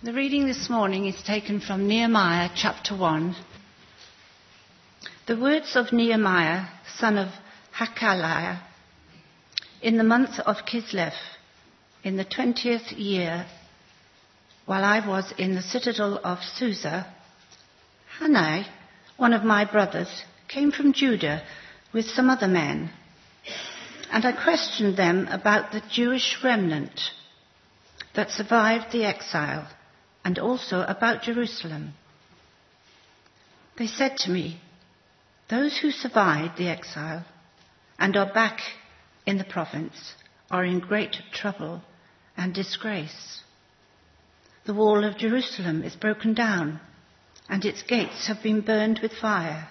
The reading this morning is taken from Nehemiah chapter 1. The words of Nehemiah, son of Hakaliah, in the month of Kislev, in the twentieth year, while I was in the citadel of Susa, Hanani, one of my brothers, came from Judah with some other men, and I questioned them about the Jewish remnant that survived the exile and also about Jerusalem. They said to me, Those who survived the exile and are back in the province are in great trouble and disgrace. The wall of Jerusalem is broken down and its gates have been burned with fire.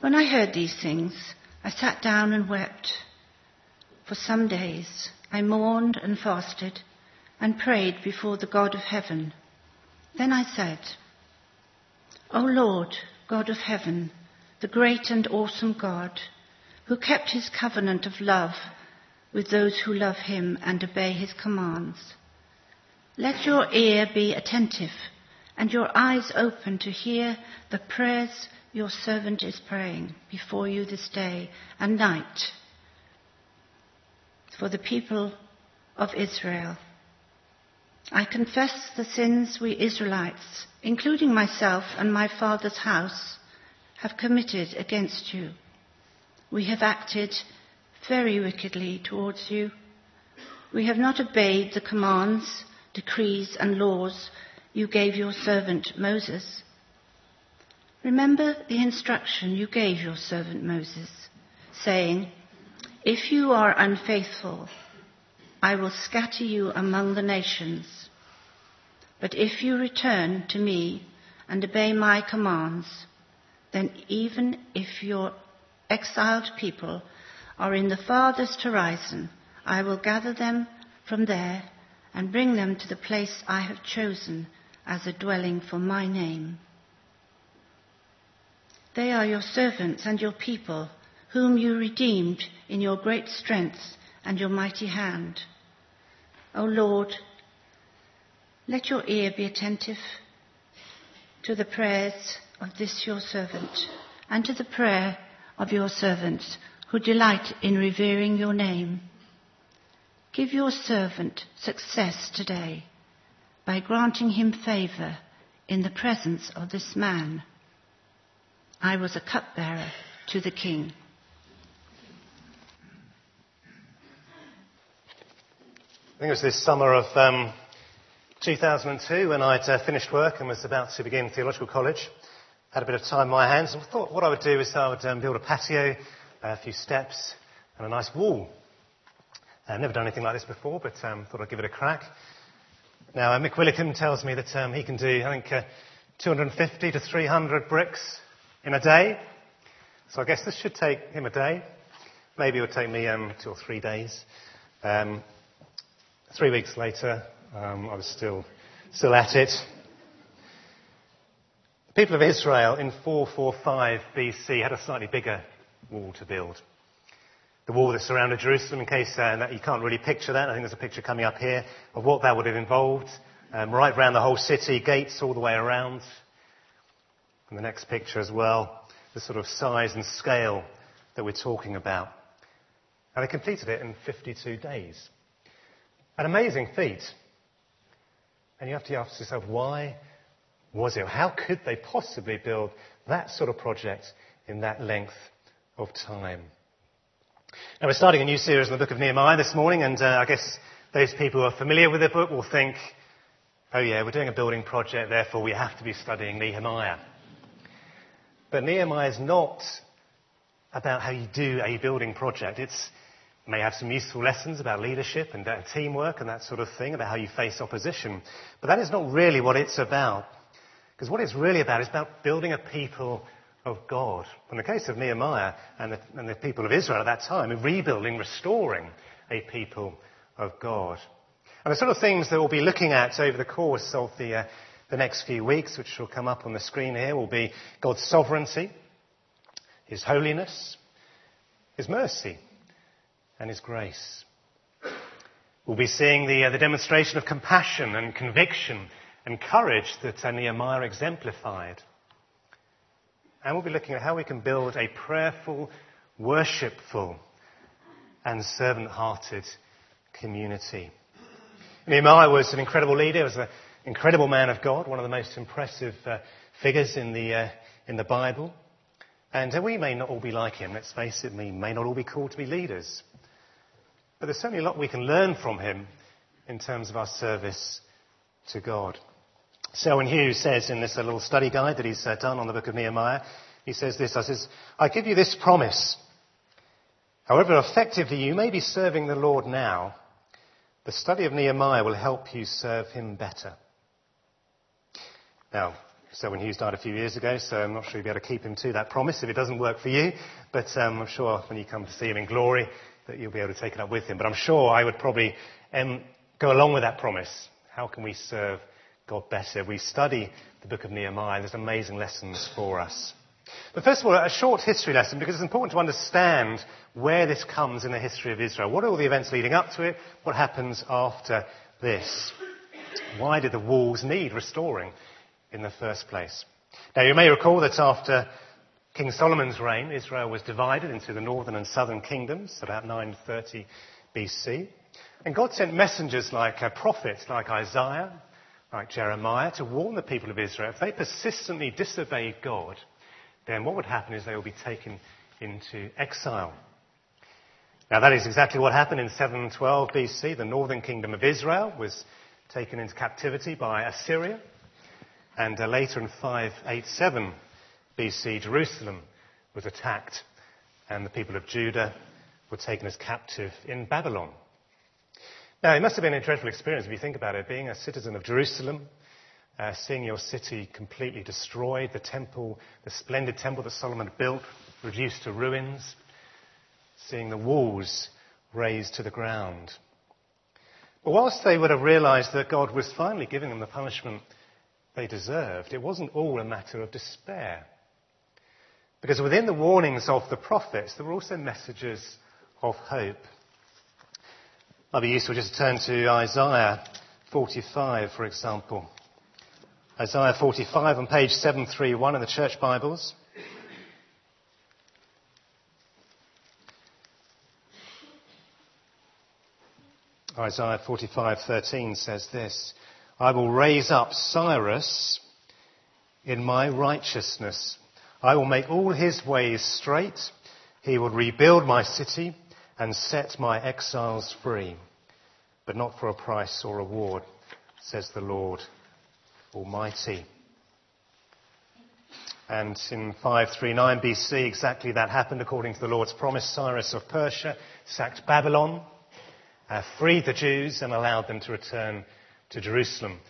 When I heard these things, I sat down and wept. For some days I mourned and fasted and prayed before the God of heaven. Then I said, O Lord, God of heaven, the great and awesome God, who kept his covenant of love with those who love him and obey his commands. Let your ear be attentive and your eyes open to hear the prayers your servant is praying before you this day and night for the people of Israel I confess the sins we Israelites, including myself and my father's house, have committed against you. We have acted very wickedly towards you. We have not obeyed the commands, decrees, and laws you gave your servant Moses. Remember the instruction you gave your servant Moses, saying, If you are unfaithful, I will scatter you among the nations. But if you return to me and obey my commands, then even if your exiled people are in the farthest horizon, I will gather them from there and bring them to the place I have chosen as a dwelling for my name. They are your servants and your people, whom you redeemed in your great strength and your mighty hand. O Lord, let your ear be attentive to the prayers of this your servant and to the prayer of your servants who delight in revering your name. Give your servant success today by granting him favor in the presence of this man. I was a cupbearer to the king. I think it was this summer of um, 2002 when I'd uh, finished work and was about to begin theological college. Had a bit of time in my hands and thought what I would do is I would um, build a patio, a few steps, and a nice wall. I've never done anything like this before, but um, thought I'd give it a crack. Now, uh, Mick Willicombe tells me that um, he can do, I think, uh, 250 to 300 bricks in a day. So I guess this should take him a day. Maybe it would take me um, two or three days. Um, Three weeks later, um, I was still, still at it. The people of Israel in 445 BC had a slightly bigger wall to build. The wall that surrounded Jerusalem, in case uh, that you can't really picture that, I think there's a picture coming up here of what that would have involved. Um, right around the whole city, gates all the way around. And the next picture as well, the sort of size and scale that we're talking about. And they completed it in 52 days. An amazing feat. And you have to ask yourself, why was it? How could they possibly build that sort of project in that length of time? Now, we're starting a new series in the book of Nehemiah this morning, and uh, I guess those people who are familiar with the book will think, oh, yeah, we're doing a building project, therefore we have to be studying Nehemiah. But Nehemiah is not about how you do a building project. It's may have some useful lessons about leadership and uh, teamwork and that sort of thing, about how you face opposition. But that is not really what it's about. Because what it's really about is about building a people of God. In the case of Nehemiah and the, and the people of Israel at that time, rebuilding, restoring a people of God. And the sort of things that we'll be looking at over the course of the, uh, the next few weeks, which will come up on the screen here, will be God's sovereignty, His holiness, His mercy, and His grace. We'll be seeing the, uh, the demonstration of compassion and conviction and courage that uh, Nehemiah exemplified. And we'll be looking at how we can build a prayerful, worshipful, and servant hearted community. Nehemiah was an incredible leader, he was an incredible man of God, one of the most impressive uh, figures in the, uh, in the Bible. And uh, we may not all be like him, let's face it, we may not all be called to be leaders. But there's certainly a lot we can learn from him in terms of our service to God. Selwyn Hughes says in this little study guide that he's uh, done on the book of Nehemiah, he says this, I says, I give you this promise. However effectively you may be serving the Lord now, the study of Nehemiah will help you serve him better. Now, Selwyn Hughes died a few years ago, so I'm not sure you'll be able to keep him to that promise if it doesn't work for you. But um, I'm sure when you come to see him in glory, that you'll be able to take it up with him. But I'm sure I would probably um, go along with that promise. How can we serve God better? We study the book of Nehemiah. There's amazing lessons for us. But first of all, a short history lesson because it's important to understand where this comes in the history of Israel. What are all the events leading up to it? What happens after this? Why did the walls need restoring in the first place? Now, you may recall that after King Solomon's reign, Israel was divided into the northern and southern kingdoms about 930 BC. And God sent messengers like uh, prophets like Isaiah, like Jeremiah, to warn the people of Israel if they persistently disobeyed God, then what would happen is they would be taken into exile. Now that is exactly what happened in 712 BC. The northern kingdom of Israel was taken into captivity by Assyria. And uh, later in 587 BC, Jerusalem was attacked and the people of Judah were taken as captive in Babylon. Now, it must have been a dreadful experience if you think about it, being a citizen of Jerusalem, uh, seeing your city completely destroyed, the temple, the splendid temple that Solomon built, reduced to ruins, seeing the walls razed to the ground. But whilst they would have realized that God was finally giving them the punishment they deserved, it wasn't all a matter of despair. Because within the warnings of the prophets, there were also messages of hope. Might be useful just to turn to Isaiah 45, for example. Isaiah 45 on page 731 in the church Bibles. Isaiah 45:13 says this, I will raise up Cyrus in my righteousness. I will make all his ways straight. He will rebuild my city and set my exiles free, but not for a price or reward, says the Lord Almighty. And in 539 BC, exactly that happened according to the Lord's promise. Cyrus of Persia sacked Babylon, uh, freed the Jews, and allowed them to return to Jerusalem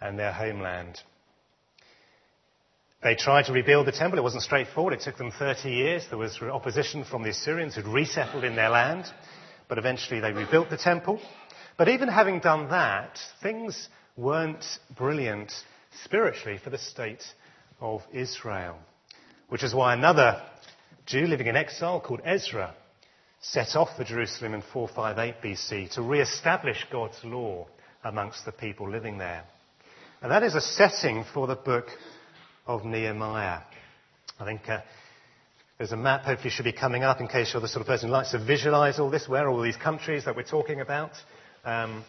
and their homeland. They tried to rebuild the temple. It wasn't straightforward. It took them 30 years. There was opposition from the Assyrians who'd resettled in their land. But eventually they rebuilt the temple. But even having done that, things weren't brilliant spiritually for the state of Israel. Which is why another Jew living in exile called Ezra set off for Jerusalem in 458 BC to re-establish God's law amongst the people living there. And that is a setting for the book of Nehemiah. I think uh, there's a map hopefully should be coming up in case you're the sort of person who likes to visualize all this, where all these countries that we're talking about. Um,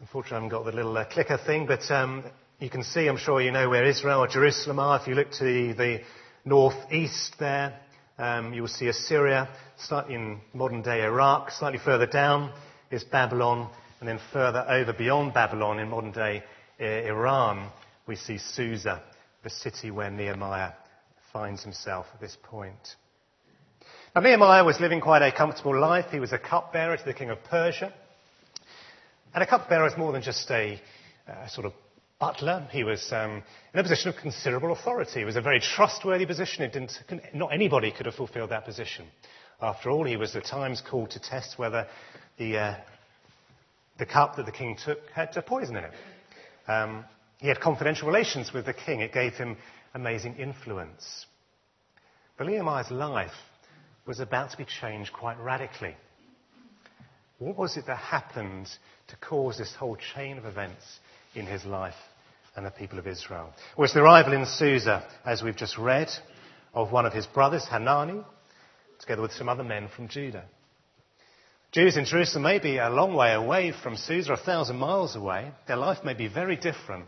unfortunately, I haven't got the little uh, clicker thing, but um, you can see, I'm sure you know where Israel or Jerusalem are. If you look to the, the northeast there, um, you will see Assyria, slightly in modern day Iraq. Slightly further down is Babylon, and then further over beyond Babylon in modern day uh, Iran, we see Susa, the city where Nehemiah finds himself at this point. Now, Nehemiah was living quite a comfortable life. He was a cupbearer to the king of Persia. And a cupbearer is more than just a uh, sort of butler. He was um, in a position of considerable authority. It was a very trustworthy position. Not anybody could have fulfilled that position. After all, he was at times called to test whether the, uh, the cup that the king took had poison in it. Um, he had confidential relations with the king. It gave him amazing influence. But Nehemiah's life was about to be changed quite radically. What was it that happened to cause this whole chain of events in his life and the people of Israel? Well, it's the arrival in Susa, as we've just read, of one of his brothers, Hanani, together with some other men from Judah. Jews in Jerusalem may be a long way away from Susa, a thousand miles away. Their life may be very different.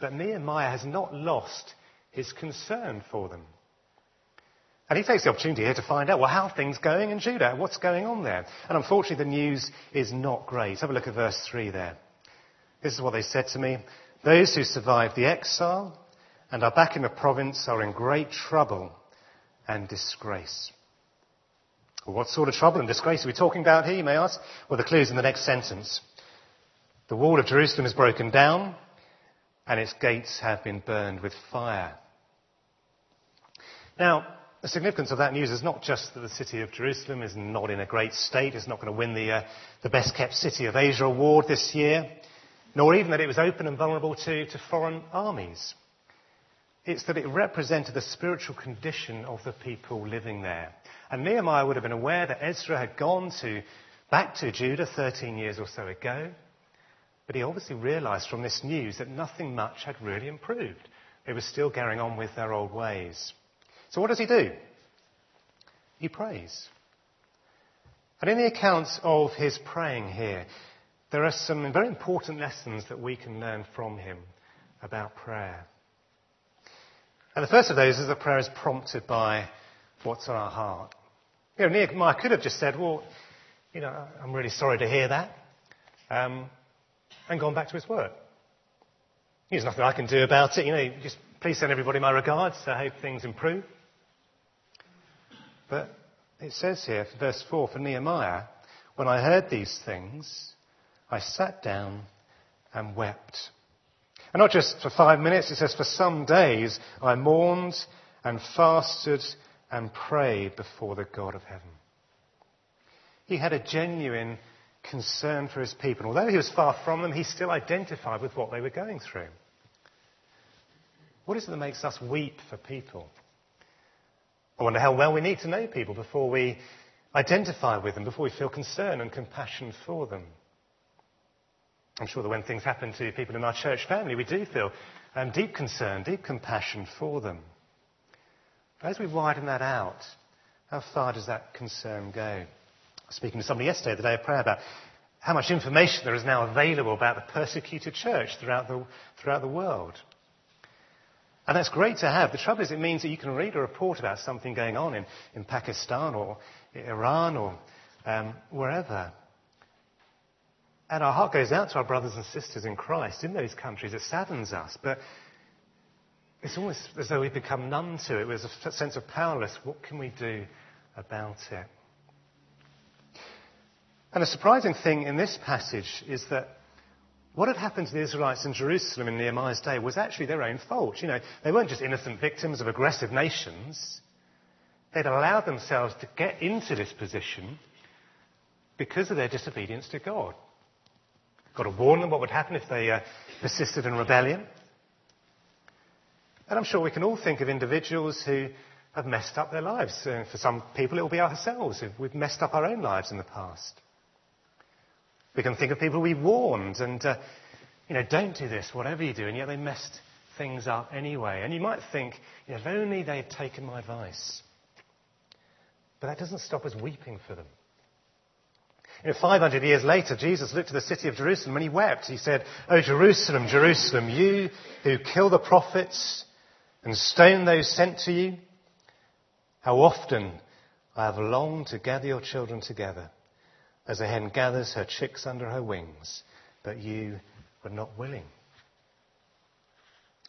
But Nehemiah has not lost his concern for them. And he takes the opportunity here to find out, well, how are things going in Judah? What's going on there? And unfortunately, the news is not great. Have a look at verse 3 there. This is what they said to me. Those who survived the exile and are back in the province are in great trouble and disgrace. Well, what sort of trouble and disgrace are we talking about here, you may ask? Well, the clue's in the next sentence. The wall of Jerusalem is broken down and its gates have been burned with fire. Now, the significance of that news is not just that the city of Jerusalem is not in a great state, it's not going to win the, uh, the Best Kept City of Asia award this year, nor even that it was open and vulnerable to, to foreign armies. It's that it represented the spiritual condition of the people living there. And Nehemiah would have been aware that Ezra had gone to, back to Judah 13 years or so ago. But he obviously realized from this news that nothing much had really improved. They were still going on with their old ways. So what does he do? He prays. And in the accounts of his praying here, there are some very important lessons that we can learn from him about prayer. And the first of those is that prayer is prompted by what's on our heart. You know, Nehemiah could have just said, well, you know, I'm really sorry to hear that, um, and gone back to his work. There's nothing I can do about it. You know, just please send everybody my regards. I hope things improve. But it says here, verse 4 for Nehemiah, when I heard these things, I sat down and wept. And not just for five minutes, it says for some days I mourned and fasted and prayed before the God of heaven. He had a genuine concern for his people. Although he was far from them, he still identified with what they were going through. What is it that makes us weep for people? I wonder how well we need to know people before we identify with them, before we feel concern and compassion for them. I'm sure that when things happen to people in our church family, we do feel um, deep concern, deep compassion for them. But as we widen that out, how far does that concern go? Was speaking to somebody yesterday, the day of prayer, about how much information there is now available about the persecuted church throughout the, throughout the world. And that's great to have. The trouble is, it means that you can read a report about something going on in, in Pakistan or Iran or um, wherever. And our heart goes out to our brothers and sisters in Christ in those countries. It saddens us. But it's almost as though we've become numb to it. There's a sense of powerless. What can we do about it? And a surprising thing in this passage is that what had happened to the Israelites in Jerusalem in Nehemiah's day was actually their own fault. You know, they weren't just innocent victims of aggressive nations. They'd allowed themselves to get into this position because of their disobedience to God. God had warned them what would happen if they uh, persisted in rebellion. And I'm sure we can all think of individuals who have messed up their lives. Uh, for some people, it will be ourselves. We've messed up our own lives in the past. We can think of people we warned and, uh, you know, don't do this, whatever you do, and yet they messed things up anyway. And you might think, you know, if only they'd taken my advice. But that doesn't stop us weeping for them. You know, 500 years later, Jesus looked at the city of Jerusalem and he wept. He said, Oh, Jerusalem, Jerusalem, you who kill the prophets and stone those sent to you, how often I have longed to gather your children together as a hen gathers her chicks under her wings, but you were not willing.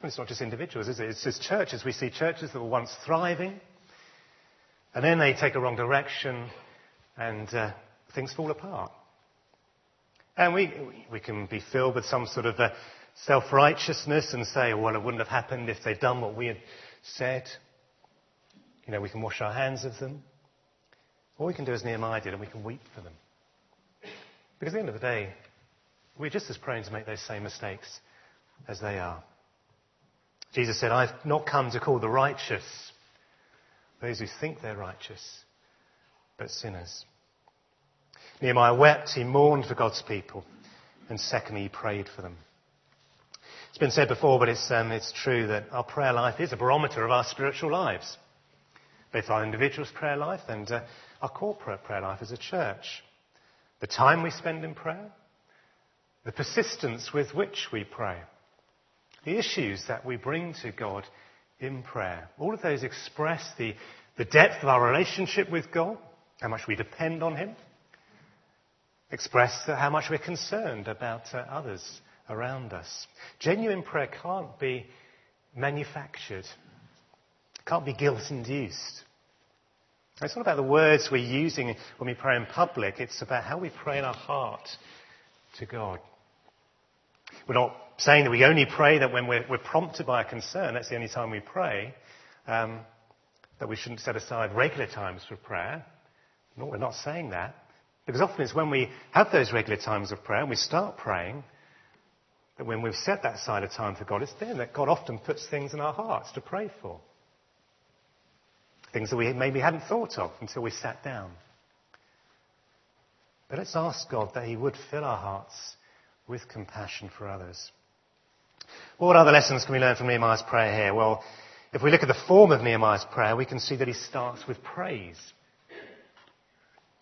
It's not just individuals, is it? It's just churches. We see churches that were once thriving, and then they take a wrong direction, and uh, things fall apart. And we, we can be filled with some sort of uh, self righteousness and say, well, it wouldn't have happened if they'd done what we had said. You know, we can wash our hands of them. Or we can do as Nehemiah did, and we can weep for them. Because at the end of the day, we're just as prone to make those same mistakes as they are. Jesus said, I've not come to call the righteous, those who think they're righteous, but sinners. Nehemiah wept, he mourned for God's people, and secondly, he prayed for them. It's been said before, but it's, um, it's true that our prayer life is a barometer of our spiritual lives, both our individual's prayer life and uh, our corporate prayer life as a church. The time we spend in prayer, the persistence with which we pray, the issues that we bring to God in prayer. All of those express the, the depth of our relationship with God, how much we depend on Him, express how much we're concerned about uh, others around us. Genuine prayer can't be manufactured, can't be guilt induced. It's not about the words we're using when we pray in public, it's about how we pray in our heart to God. We're not saying that we only pray that when we're, we're prompted by a concern, that's the only time we pray, um, that we shouldn't set aside regular times for prayer. No, we're not saying that. Because often it's when we have those regular times of prayer and we start praying, that when we've set that side of time for God, it's then that God often puts things in our hearts to pray for. Things that we maybe hadn't thought of until we sat down. But let's ask God that He would fill our hearts with compassion for others. What other lessons can we learn from Nehemiah's prayer here? Well, if we look at the form of Nehemiah's prayer, we can see that he starts with praise.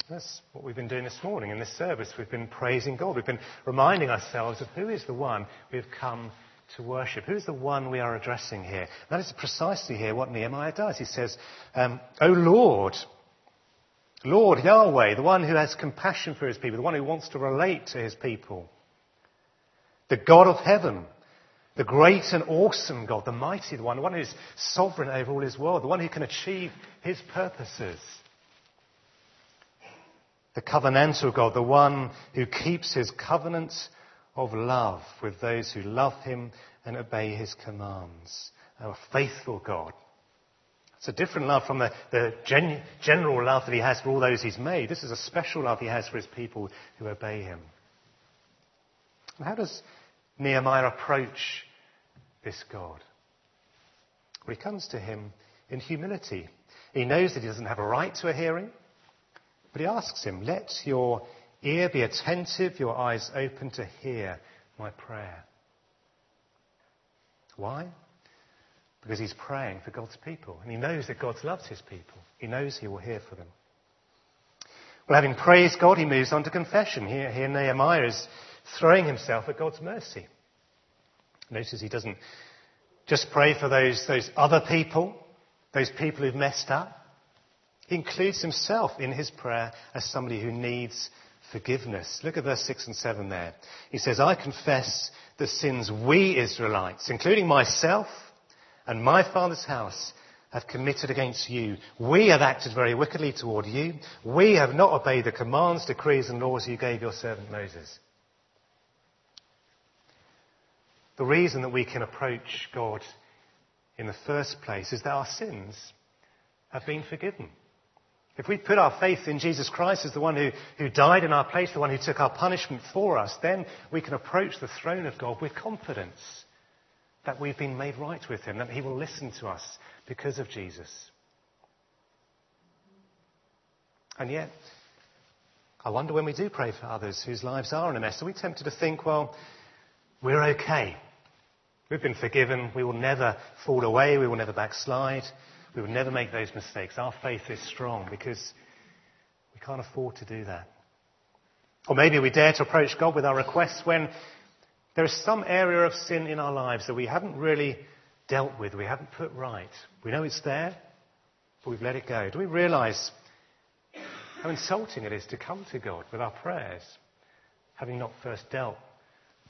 That's what we've been doing this morning in this service. We've been praising God. We've been reminding ourselves of who is the one we've come to worship. Who is the one we are addressing here? That is precisely here what Nehemiah does. He says, um, O Lord, Lord Yahweh, the one who has compassion for his people, the one who wants to relate to his people, the God of heaven, the great and awesome God, the mighty one, the one who is sovereign over all his world, the one who can achieve his purposes. The covenantal God, the one who keeps his covenant of love with those who love him and obey his commands. Our faithful God. It's a different love from the, the gen, general love that he has for all those he's made. This is a special love he has for his people who obey him. And how does Nehemiah approach this God? Well, he comes to him in humility. He knows that he doesn't have a right to a hearing, but he asks him, Let your ear be attentive, your eyes open to hear my prayer. Why? Because he's praying for God's people, and he knows that God loves his people. He knows he will hear for them. Well, having praised God, he moves on to confession. Here, here Nehemiah is throwing himself at God's mercy. Notice he doesn't just pray for those, those other people, those people who've messed up. He includes himself in his prayer as somebody who needs forgiveness. Look at verse 6 and 7 there. He says, I confess the sins we Israelites, including myself and my father's house, have committed against you. We have acted very wickedly toward you. We have not obeyed the commands, decrees, and laws you gave your servant Moses. The reason that we can approach God in the first place is that our sins have been forgiven. If we put our faith in Jesus Christ as the one who, who died in our place, the one who took our punishment for us, then we can approach the throne of God with confidence that we've been made right with Him, that He will listen to us because of Jesus. And yet, I wonder when we do pray for others whose lives are in a mess, are we tempted to think, well, we're okay. We've been forgiven. We will never fall away. We will never backslide. We will never make those mistakes. Our faith is strong because we can't afford to do that. Or maybe we dare to approach God with our requests when there is some area of sin in our lives that we haven't really dealt with, we haven't put right. We know it's there, but we've let it go. Do we realize how insulting it is to come to God with our prayers, having not first dealt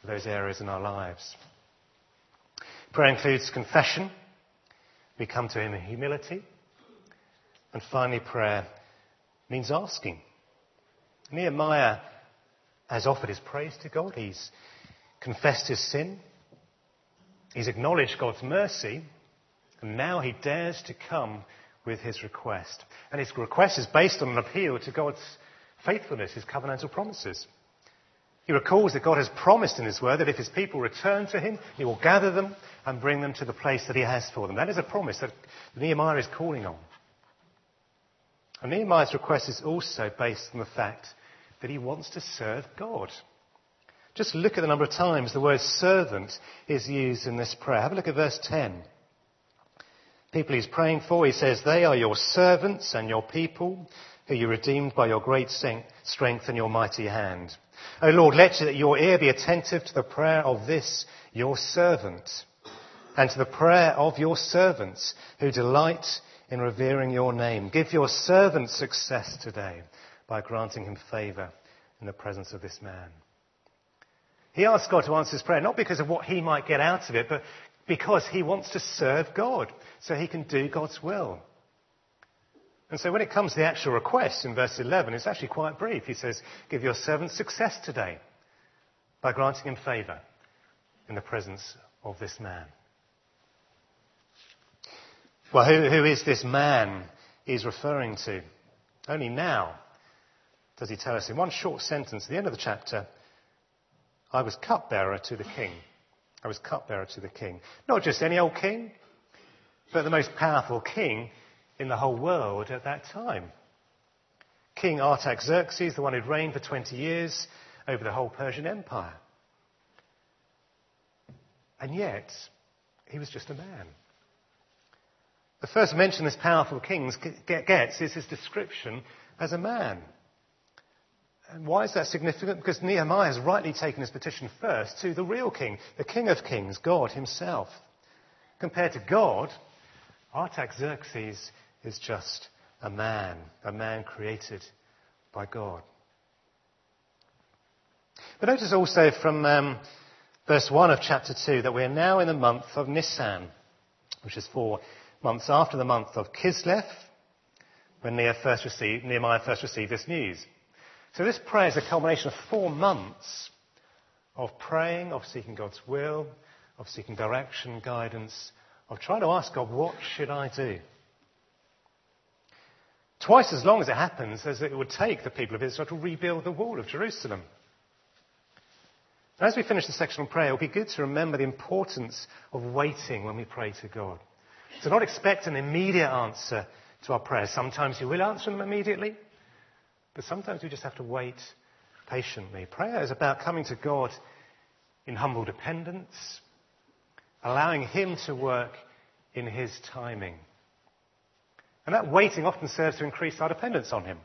with those areas in our lives? Prayer includes confession, we come to Him in humility. And finally, prayer means asking. Nehemiah has offered his praise to God. He's confessed his sin. He's acknowledged God's mercy. And now he dares to come with his request. And his request is based on an appeal to God's faithfulness, his covenantal promises. He recalls that God has promised in His Word that if His people return to Him, He will gather them and bring them to the place that He has for them. That is a promise that Nehemiah is calling on. And Nehemiah's request is also based on the fact that he wants to serve God. Just look at the number of times the word servant is used in this prayer. Have a look at verse 10. People he's praying for, he says, They are your servants and your people, who you redeemed by your great strength and your mighty hand. O Lord, let your ear be attentive to the prayer of this, your servant, and to the prayer of your servants who delight in revering your name. Give your servant success today by granting him favour in the presence of this man. He asks God to answer his prayer, not because of what he might get out of it, but because he wants to serve God so he can do God's will. And so when it comes to the actual request in verse 11, it's actually quite brief. He says, Give your servant success today by granting him favour in the presence of this man. Well, who, who is this man he's referring to? Only now does he tell us in one short sentence at the end of the chapter I was cupbearer to the king. I was cupbearer to the king. Not just any old king, but the most powerful king in the whole world at that time. King Artaxerxes, the one who'd reigned for 20 years over the whole Persian Empire. And yet, he was just a man. The first mention this powerful king gets is his description as a man. And why is that significant? Because Nehemiah has rightly taken his petition first to the real king, the King of Kings, God himself. Compared to God, Artaxerxes is just a man, a man created by God. But notice also from um, verse 1 of chapter 2 that we are now in the month of Nisan, which is four months after the month of Kislev, when first received, Nehemiah first received this news. So this prayer is a culmination of four months of praying, of seeking God's will, of seeking direction, guidance, of trying to ask God, what should I do? Twice as long as it happens as it would take the people of Israel to rebuild the wall of Jerusalem. As we finish the section on prayer, it will be good to remember the importance of waiting when we pray to God. To not expect an immediate answer to our prayers. Sometimes He will answer them immediately, but sometimes we just have to wait patiently. Prayer is about coming to God in humble dependence, allowing Him to work in His timing. And that waiting often serves to increase our dependence on Him,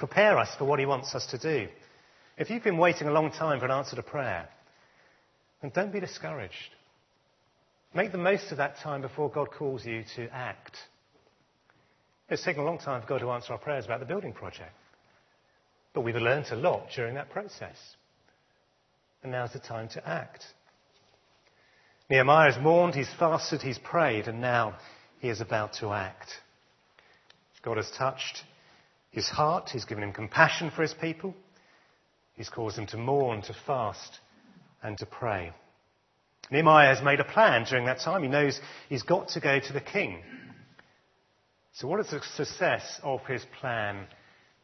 prepare us for what He wants us to do. If you've been waiting a long time for an answer to prayer, then don't be discouraged. Make the most of that time before God calls you to act. It's taken a long time for God to answer our prayers about the building project. But we've learned a lot during that process. And now's the time to act. Nehemiah has mourned, he's fasted, he's prayed, and now he is about to act. God has touched his heart, he's given him compassion for his people, he's caused him to mourn, to fast, and to pray. Nehemiah has made a plan during that time. He knows he's got to go to the king. So, what does the success of his plan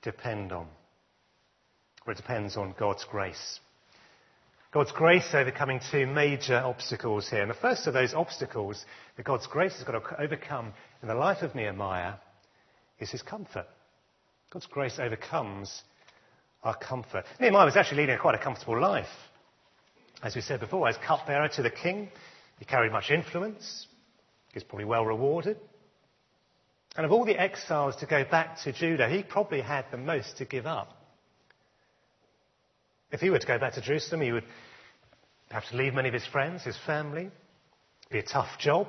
depend on? Well, it depends on God's grace. God's grace overcoming two major obstacles here. And the first of those obstacles that God's grace has got to overcome in the life of Nehemiah is his comfort. God's grace overcomes our comfort. Nehemiah was actually leading quite a comfortable life. As we said before, as cupbearer to the king, he carried much influence. He was probably well rewarded. And of all the exiles to go back to Judah, he probably had the most to give up. If he were to go back to Jerusalem, he would have to leave many of his friends, his family. It'd be a tough job,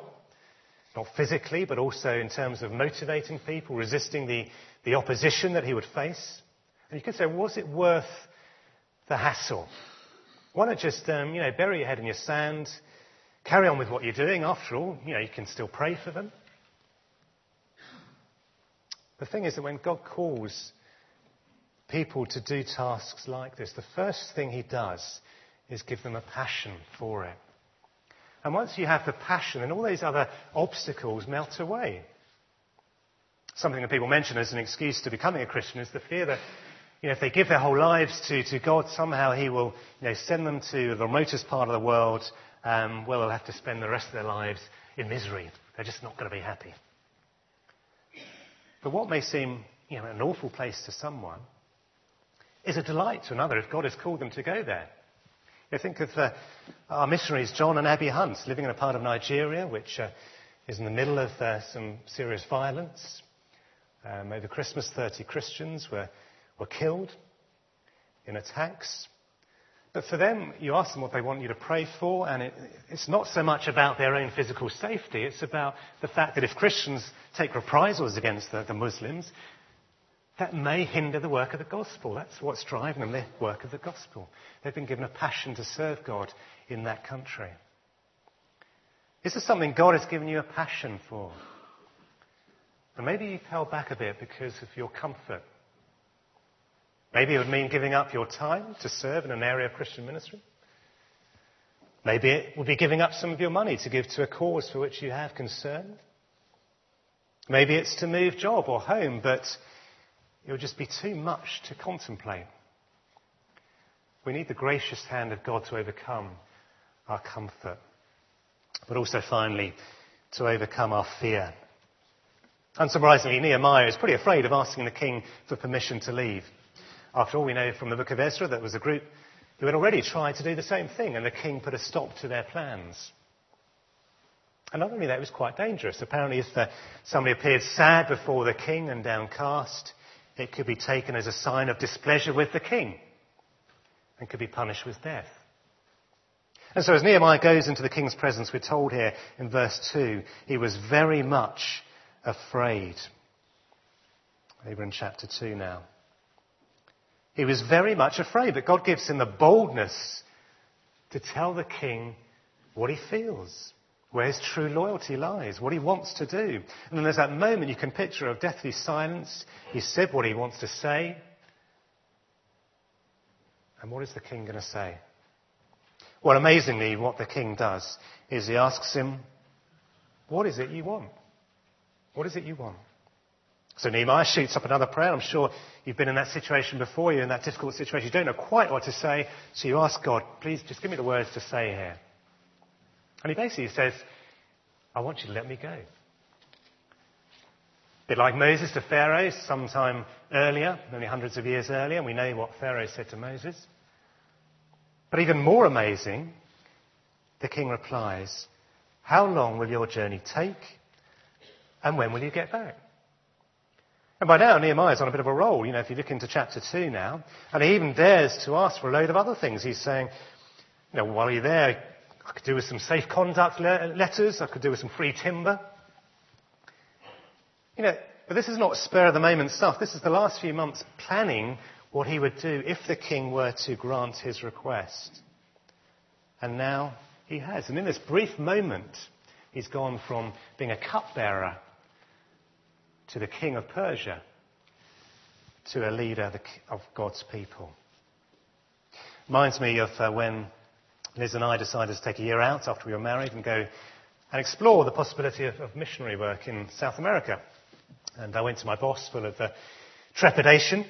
not physically, but also in terms of motivating people, resisting the, the opposition that he would face. And you could say, was it worth the hassle? Why not just, um, you know, bury your head in your sand, carry on with what you're doing? After all, you know, you can still pray for them. The thing is that when God calls people to do tasks like this, the first thing he does is give them a passion for it. And once you have the passion, then all these other obstacles melt away. Something that people mention as an excuse to becoming a Christian is the fear that you know, if they give their whole lives to, to God, somehow He will you know, send them to the remotest part of the world um, where they'll have to spend the rest of their lives in misery. They're just not going to be happy. But what may seem you know, an awful place to someone is a delight to another if God has called them to go there. You think of uh, our missionaries, John and Abby Hunt, living in a part of Nigeria which uh, is in the middle of uh, some serious violence. Um, over Christmas, 30 Christians were, were killed in attacks. But for them, you ask them what they want you to pray for, and it, it's not so much about their own physical safety. It's about the fact that if Christians take reprisals against the, the Muslims, that may hinder the work of the gospel. That's what's driving them, the work of the gospel. They've been given a passion to serve God in that country. Is there something God has given you a passion for? And maybe you've held back a bit because of your comfort. Maybe it would mean giving up your time to serve in an area of Christian ministry. Maybe it would be giving up some of your money to give to a cause for which you have concern. Maybe it's to move job or home, but it would just be too much to contemplate. We need the gracious hand of God to overcome our comfort, but also finally to overcome our fear. Unsurprisingly, Nehemiah is pretty afraid of asking the king for permission to leave. After all, we know from the book of Ezra that there was a group who had already tried to do the same thing, and the king put a stop to their plans. And not only that, it was quite dangerous. Apparently, if uh, somebody appeared sad before the king and downcast, it could be taken as a sign of displeasure with the king and could be punished with death. And so as Nehemiah goes into the king's presence, we're told here in verse 2, he was very much afraid. We're in chapter 2 now. He was very much afraid, but God gives him the boldness to tell the king what he feels, where his true loyalty lies, what he wants to do. And then there's that moment you can picture of deathly silence. He said what he wants to say. And what is the king going to say? Well, amazingly, what the king does is he asks him, What is it you want? What is it you want? So Nehemiah shoots up another prayer. I'm sure you've been in that situation before. You're in that difficult situation. You don't know quite what to say. So you ask God, please just give me the words to say here. And he basically says, I want you to let me go. A bit like Moses to Pharaoh sometime earlier, many hundreds of years earlier, and we know what Pharaoh said to Moses. But even more amazing, the king replies, How long will your journey take? And when will you get back? And by now, Nehemiah's on a bit of a roll. You know, if you look into chapter 2 now, and he even dares to ask for a load of other things. He's saying, you know, while you're there, I could do with some safe conduct letters, I could do with some free timber. You know, but this is not spur of the moment stuff. This is the last few months planning what he would do if the king were to grant his request. And now he has. And in this brief moment, he's gone from being a cupbearer to the king of Persia, to a leader of God's people. Reminds me of uh, when Liz and I decided to take a year out after we were married and go and explore the possibility of, of missionary work in South America. And I went to my boss full of uh, trepidation,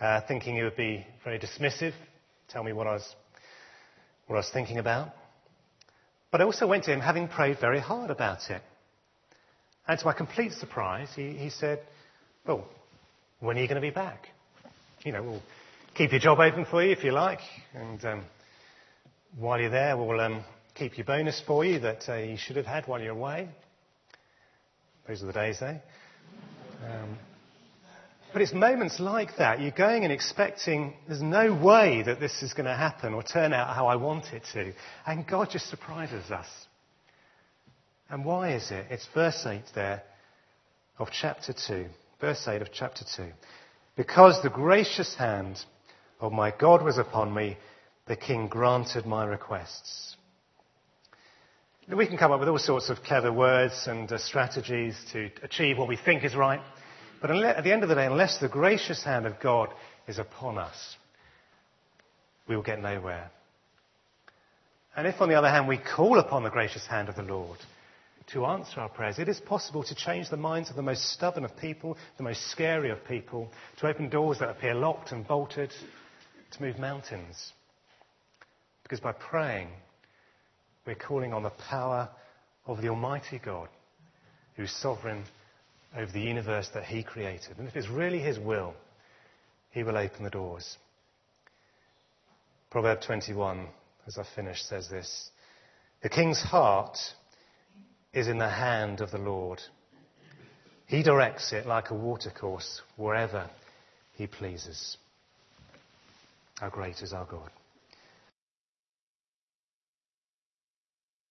uh, thinking he would be very dismissive, tell me what I, was, what I was thinking about. But I also went to him having prayed very hard about it. And to my complete surprise, he, he said, Well, when are you going to be back? You know, we'll keep your job open for you if you like. And um, while you're there, we'll um, keep your bonus for you that uh, you should have had while you're away. Those are the days, eh? Um, but it's moments like that. You're going and expecting there's no way that this is going to happen or turn out how I want it to. And God just surprises us. And why is it? It's verse 8 there of chapter 2. Verse 8 of chapter 2. Because the gracious hand of my God was upon me, the king granted my requests. We can come up with all sorts of clever words and uh, strategies to achieve what we think is right. But at the end of the day, unless the gracious hand of God is upon us, we will get nowhere. And if, on the other hand, we call upon the gracious hand of the Lord, to answer our prayers. It is possible to change the minds of the most stubborn of people, the most scary of people, to open doors that appear locked and bolted, to move mountains. Because by praying, we're calling on the power of the Almighty God, who's sovereign over the universe that He created. And if it's really His will, He will open the doors. Proverb 21, as I finish, says this The king's heart is in the hand of the Lord. He directs it like a watercourse wherever he pleases. How great is our God.